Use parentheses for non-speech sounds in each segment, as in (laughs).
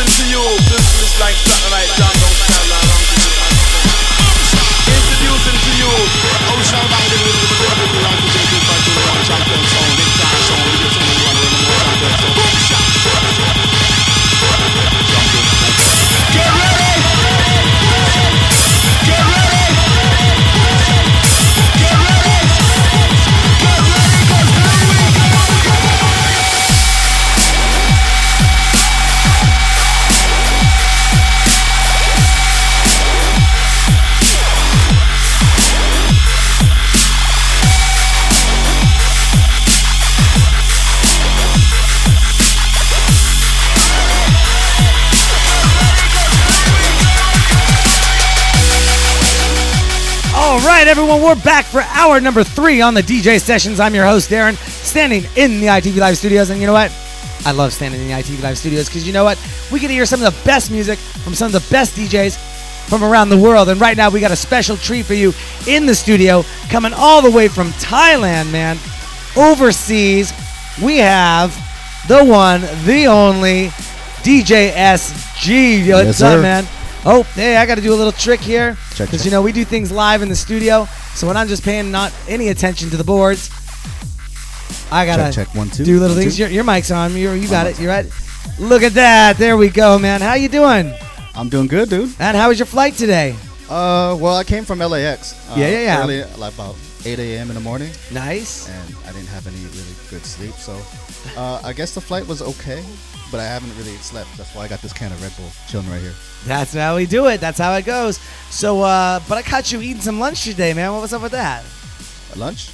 Introducing to you, like satellite down don't everyone, we're back for hour number three on the DJ sessions. I'm your host, Darren, standing in the ITV Live studios. And you know what? I love standing in the ITV Live studios because you know what? We get to hear some of the best music from some of the best DJs from around the world. And right now, we got a special treat for you in the studio, coming all the way from Thailand, man. Overseas, we have the one, the only DJ SG. What's Yes, up, sir. man? Oh, hey, I got to do a little trick here. Check, Because, you know, we do things live in the studio. So when I'm just paying not any attention to the boards, I got to Check, check, one, two, do little one, things. Your, your mic's on. You're, you got My it. You're right. Look at that. There we go, man. How you doing? I'm doing good, dude. And how was your flight today? Uh, well, I came from LAX. Uh, Yeah, yeah, yeah. Early, like about 8 a.m. in the morning, Nice. and I didn't have any really good sleep. So, uh, I guess the flight was okay, but I haven't really slept. That's why I got this can of Red Bull chilling right here. That's how we do it. That's how it goes. So, uh, but I caught you eating some lunch today, man. What was up with that? At lunch?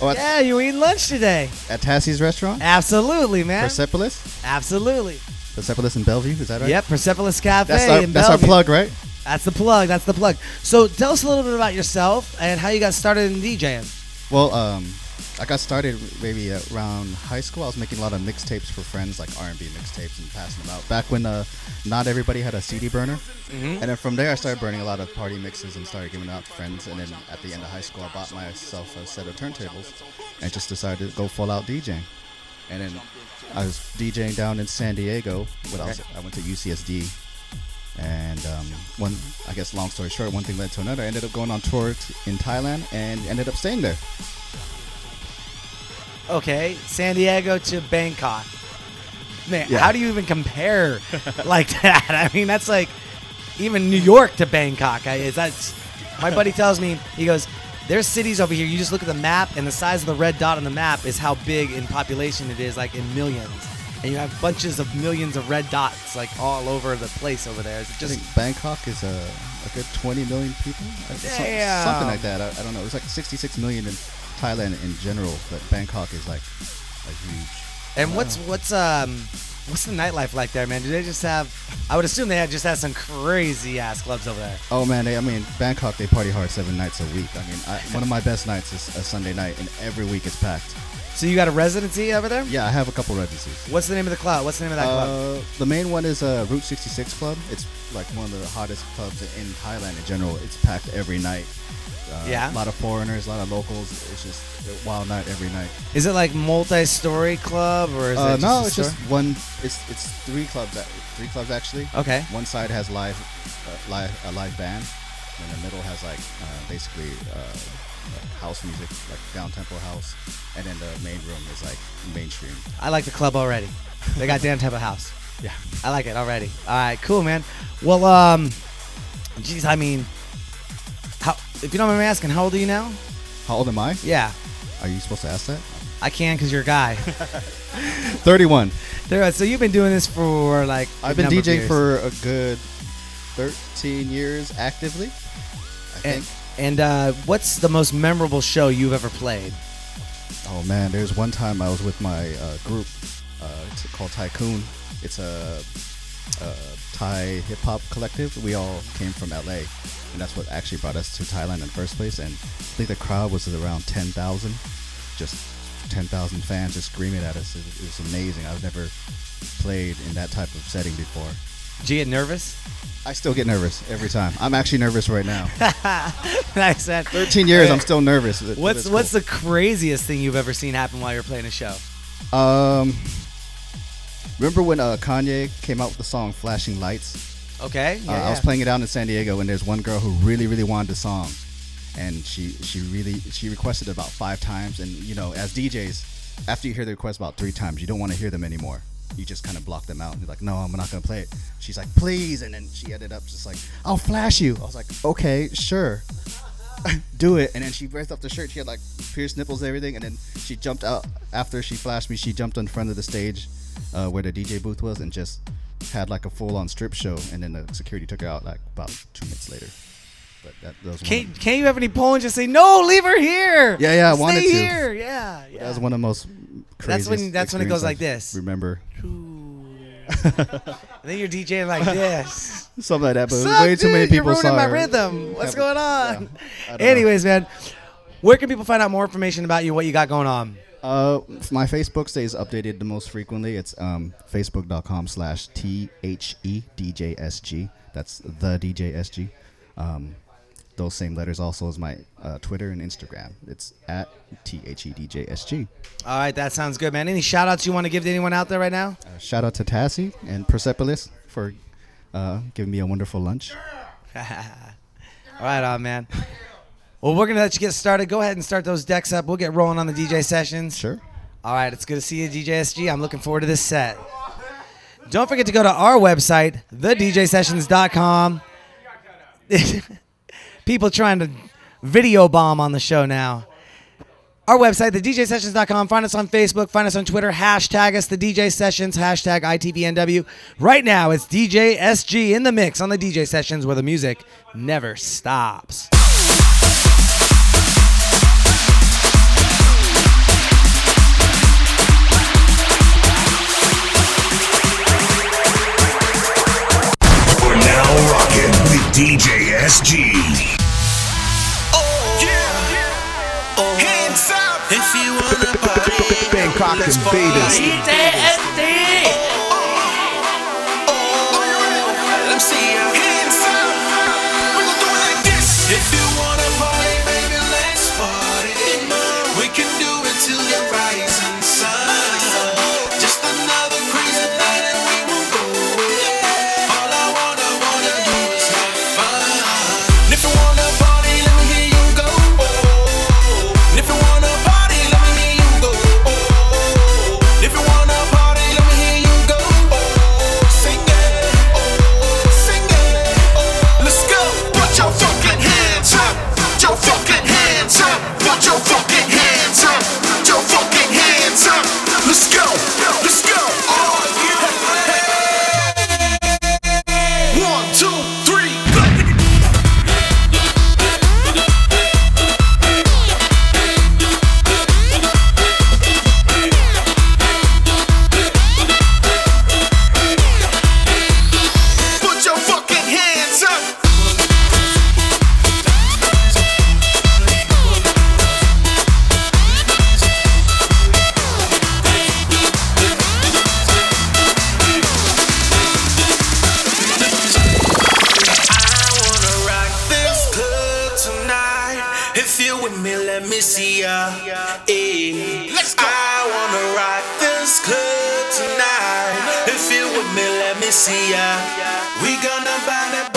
Oh, Yeah, you were eating lunch today. at Tassie's restaurant? Absolutely, man. Persepolis? Absolutely. Persepolis in Bellevue, is that right? Yep, Persepolis Cafe. That's, our, that's our plug, right? That's the plug. That's the plug. So tell us a little bit about yourself and how you got started in DJing. Well, um, I got started maybe around high school. I was making a lot of mixtapes for friends, like R&B mixtapes, and passing them out. Back when uh, not everybody had a CD burner, Mm-hmm. and then from there I started burning a lot of party mixes and started giving out to friends. And then at the end of high school, I bought myself a set of turntables, and just decided to go full out DJing. And then I was DJing down in San Diego. When I, was, I went to UCSD, and um, one, I guess, long story short, one thing led to another. I ended up going on tour t- in Thailand and ended up staying there. Okay, San Diego to Bangkok. Man, Yeah. how do you even compare (laughs) like that? I mean, that's like even New York to Bangkok. I, is that's my buddy tells me he goes. There's cities over here. You just look at the map, and the size of the red dot on the map is how big in population it is, like in millions. And you have bunches of millions of red dots, like all over the place over there. Is it I just think Bangkok is a, like a good 20 million people. Something like that. I, I don't know. It's like 66 million in Thailand in general, but Bangkok is like a huge. And what's what's um what's the nightlife like there, man? Do they just have? I would assume they had just have some crazy ass clubs over there. Oh man, they, I mean Bangkok. They party hard seven nights a week. I mean, I, one of my best nights is a Sunday night, and every week it's packed. So you got a residency over there? Yeah, I have a couple residencies. What's the name of the club? What's the name of that club? Uh, the main one is uh, Route 66 Club. It's like one of the hottest clubs in Thailand in general. It's packed every night. Uh, Yeah? A lot of foreigners, a lot of locals. It's just a wild night every night. Is it like multi-story club or is Uh, it just no, it's store? just one. It's it's three clubs. Three clubs actually. okay. One side has live, uh, live a live band, and the middle has like uh, basically uh, house music, like down tempo house, and then the main room is like mainstream. I like the club already. They got damn type of house. (laughs) Yeah. I like it already. All right, cool, man. Well, um, geez, I mean, how? If you don't mind me asking, how old are you now? How old am I? Yeah, Are you supposed to ask that? I can because you're a guy. (laughs) Thirty-one. there, so you've been doing this for like I've been DJing for a good thirteen years actively. I And, think. And uh, what's the most memorable show you've ever played? Oh man, there's one time I was with my uh, group uh, it's called Tycoon. It's a, a Thai hip hop collective. We all came from LA, and that's what actually brought us to Thailand in the first place. And I think the crowd was around ten thousand, just ten thousand fans just screaming at us. It, it was amazing. I've never played in that type of setting before. Did you get nervous? I still get nervous every time. I'm actually nervous right now. (laughs) nice. man. 13 years, I'm still nervous. What's it's what's the craziest thing you've ever seen happen while you're playing a show? um Remember when uh, Kanye came out with the song "Flashing Lights"? Okay. Uh, I was playing it out in San Diego, and there's one girl who really, really wanted the song, and she she really she requested it about five times. And you know, as DJs, after you hear the request about three times, you don't want to hear them anymore. You just kind of block them out. And you're like, no, I'm not gonna play it. She's like, please, and then she ended up just like, I'll flash you. I was like, okay, sure. (laughs) Do it, and then she raised up the shirt. She had like pierced nipples, and everything, and then she jumped out after she flashed me. She jumped in front of the stage uh, where the DJ booth was, and just had like a full-on strip show. And then the security took her out like about two minutes later. But that, that can't, of, can't you have any pull and just say no? Leave her here. Yeah, yeah, I Stay wanted to. here. Yeah, yeah. that was one of the most. That's when- that's when it goes like this. Remember And (laughs) then you're DJing like this. something like that, but Sup, way too many dude? You're people ruining saw my her. rhythm. What's Yeah, going on? yeah, don't know. Anyways, man, where can people find out more information about you, what you got going on? Uh, my Facebook stays updated the most frequently. It's um, facebook.com slash T-H-E-D-J-S-G. That's the DJSG. Um, those same letters also as my uh, Twitter and Instagram. It's at T H E D J S G. All right, that sounds good, man. Any shout outs you want to give to anyone out there right now? Uh, shout out to Tassie and Persepolis for uh, giving me a wonderful lunch. (laughs) All right, on, man. Well, we're going to let you get started. Go ahead and start those decks up. We'll get rolling on the DJ sessions. Sure. All right, it's good to see you, DJSG. I'm looking forward to this set. Don't forget to go to our website, thedjsessions.com. (laughs) People trying to video bomb on the show now. Our website, thedjsessions.com. Find us on Facebook. Find us on Twitter. Hashtag us, the DJ Sessions. Hashtag ITVNW. Right now, it's DJ SG in the mix on the DJ Sessions where the music never stops. We're now rocking DJ SG. If you wanna party. Bangkok Let's me, let me see ya. Eh, Let's go. I wanna rock this club tonight. If you with me, let me see ya. We gonna buy that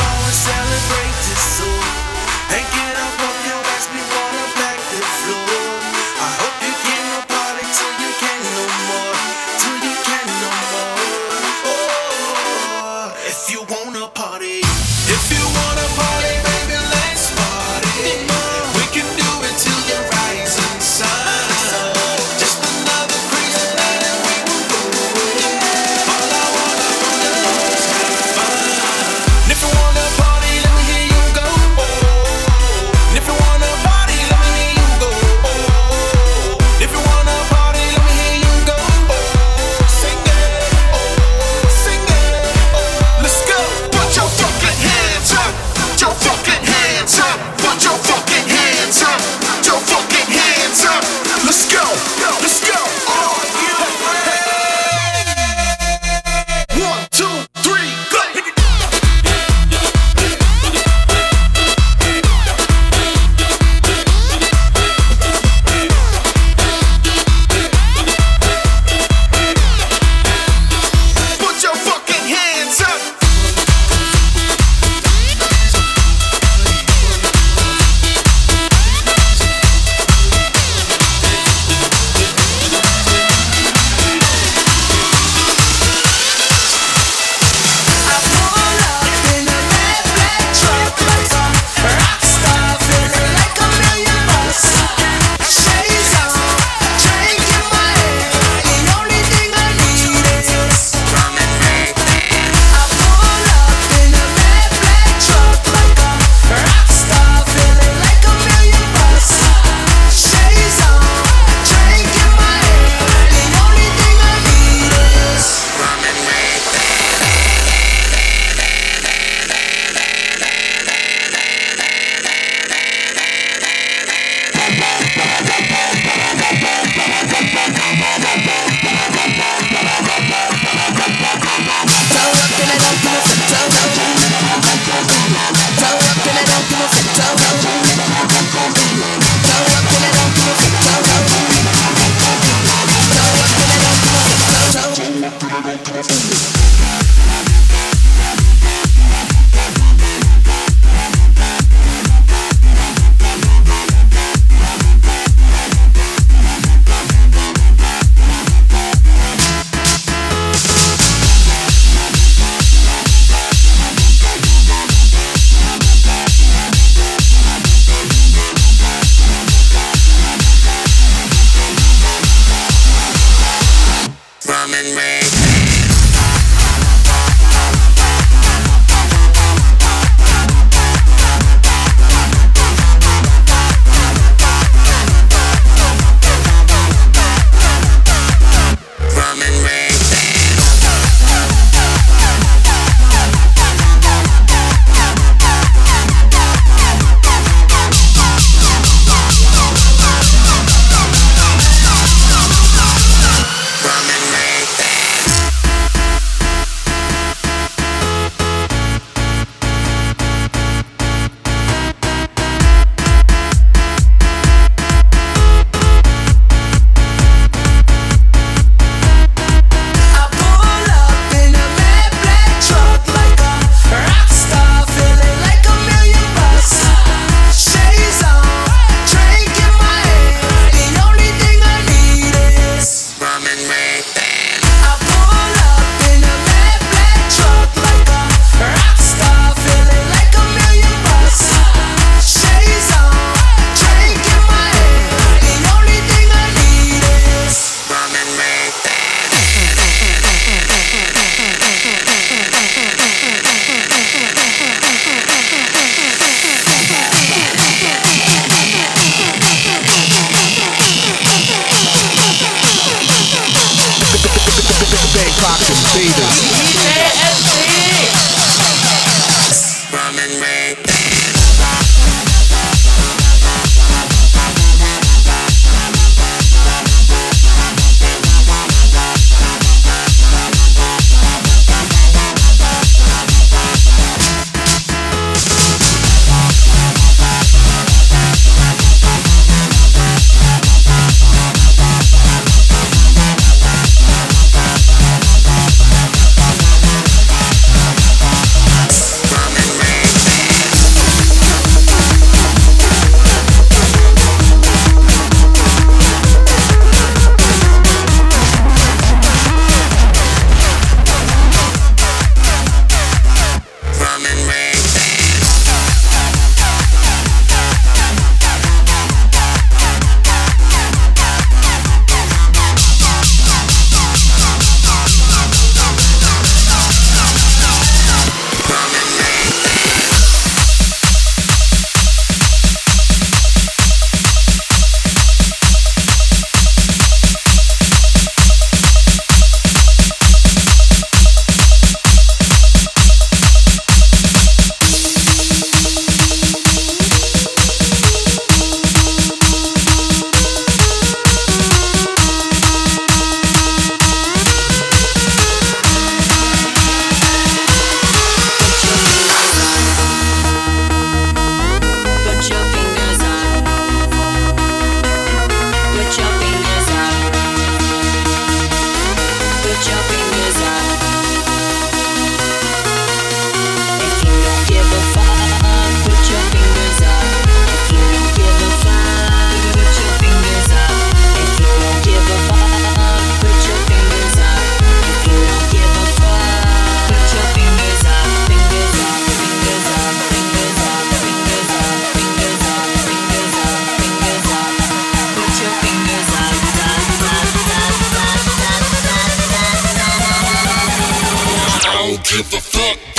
don't give a fuck.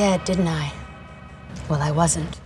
Dead, didn't I? Well, I wasn't.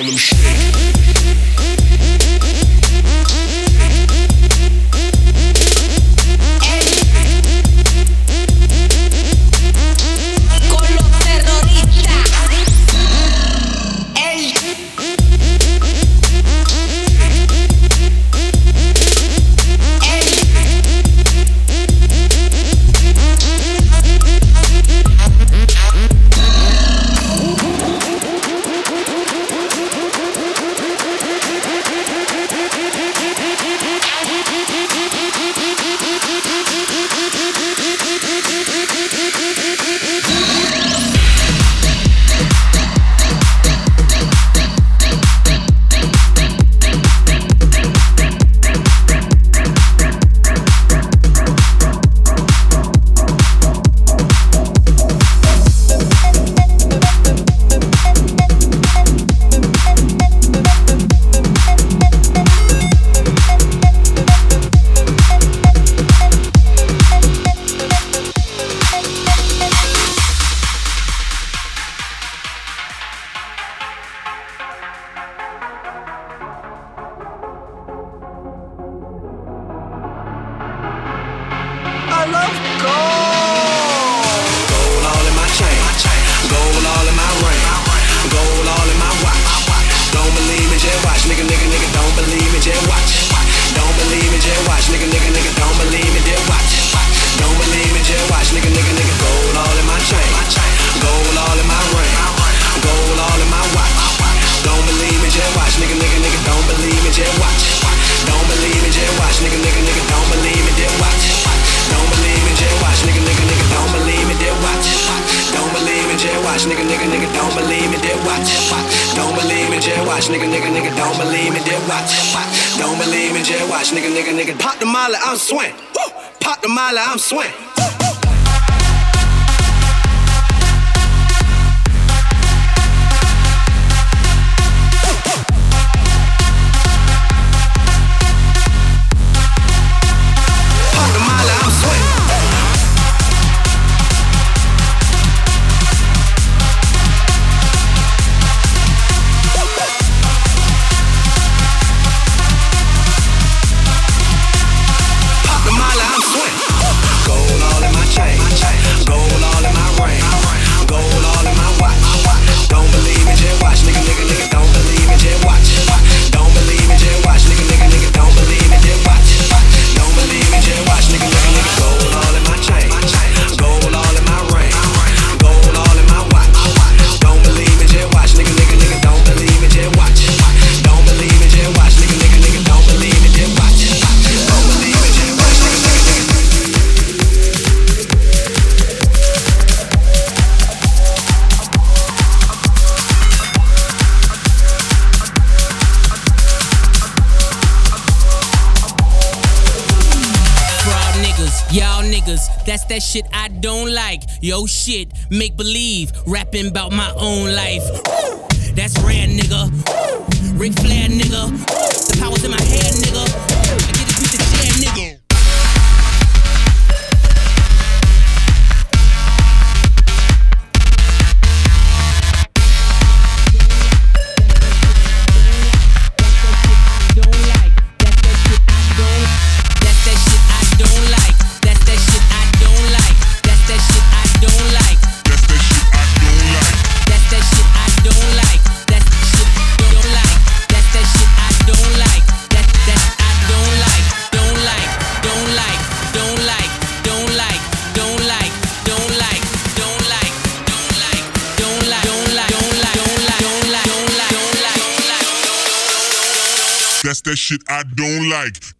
Harlem Shake. nigga, nigga. Pop the molly, I'm swing. Pop the molly, I'm swing. That's that shit I don't like. Yo, shit, make believe, rapping about my own life. That's rare, nigga. Ric Flair, nigga. The power's in my head, nigga. That shit I don't like.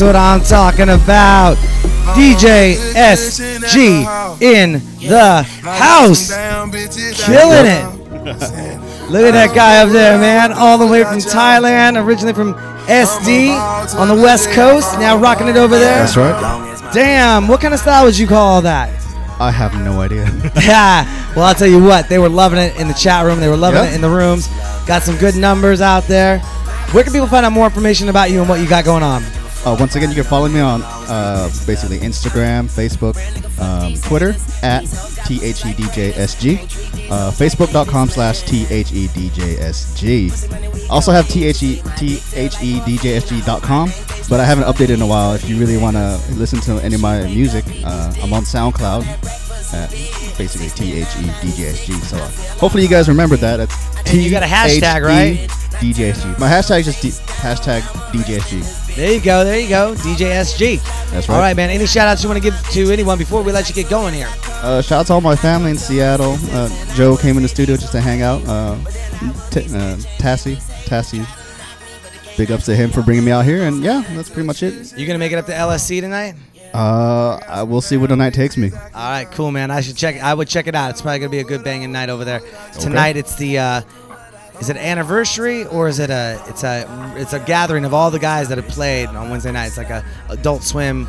That's what I'm talking about. DJ SG in the house. Killing it. Look at that guy up there, man. All the way from Thailand, originally from SD on the West Coast. Now rocking it over there. That's right. Damn, what kind of style would you call that? I have no idea. (laughs) Yeah. Well, I'll tell you what, they were loving it in the chat room. They were loving Yeah. it in the rooms. Got some good numbers out there. Where can people find out more information about you and what you got going on? Uh, once again, you can follow me on uh, basically Instagram, Facebook, um, Twitter at THEDJSG, uh, Facebook.com slash THEDJSG. Also have THE, THEDJSG.com, but I haven't updated in a while. If you really want to listen to any of my music, uh, I'm on SoundCloud at basically THEDJSG. So uh, hopefully you guys remember that. And you got a hashtag, right? DJSG. My hashtag is just D- hashtag DJSG. There you go. There you go. DJ SG. That's right. All right, man. Any shout outs you want to give to anyone before we let you get going here? Uh, shout out to all my family in Seattle. Uh, Joe came in the studio just to hang out. Uh, t- uh, Tassie, Tassie. Big ups to him for bringing me out here, and yeah, that's pretty much it. You gonna make it up to LSC tonight? Uh, I will see where the night takes me. All right, cool, man. I should check. I would check it out. It's probably gonna be a good banging night over there. Tonight, it's the. Uh, is it anniversary or is it a? It's a. It's a gathering of all the guys that have played on Wednesday night. It's like a Adult Swim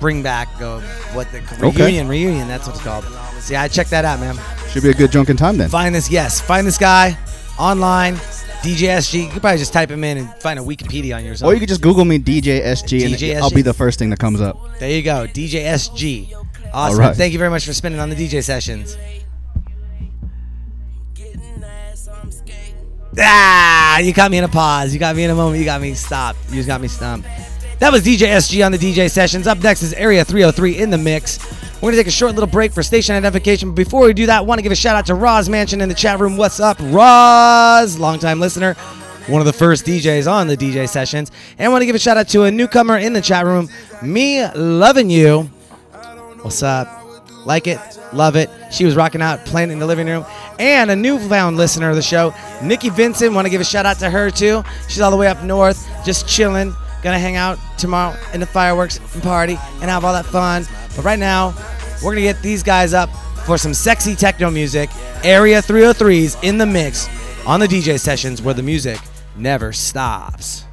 bring back of what the Okay. reunion. Reunion. That's what it's called. See, I check that out, man. Should be a good drunken time then. Find this. Yes, find this guy online. DJSG, You could probably just type him in and find a Wikipedia on yours. Or you could just Google me DJ SG, and I'll be the first thing that comes up. There you go, DJSG. Awesome. Right. Thank you very much for spending on the DJ sessions. Ah, you got me in a pause. You got me in a moment. You got me stopped. You just got me stumped. That was DJ SG on the DJ sessions. Up next is Area 303 in the mix. We're gonna take a short little break for station identification. But before we do that, I want to give a shout out to Roz Mansion in the chat room. What's up, Roz? Longtime listener, one of the first DJs on the DJ sessions. And I want to give a shout out to a newcomer in the chat room, me loving you. What's up? Like it, love it. She was rocking out, playing in the living room. And a newfound listener of the show, Nikki Vincent. Want to give a shout out to her too. She's all the way up north, just chilling. Gonna hang out tomorrow in the fireworks and party and have all that fun. But right now, we're gonna get these guys up for some sexy techno music. Area 303's in the mix on the DJ sessions where the music never stops.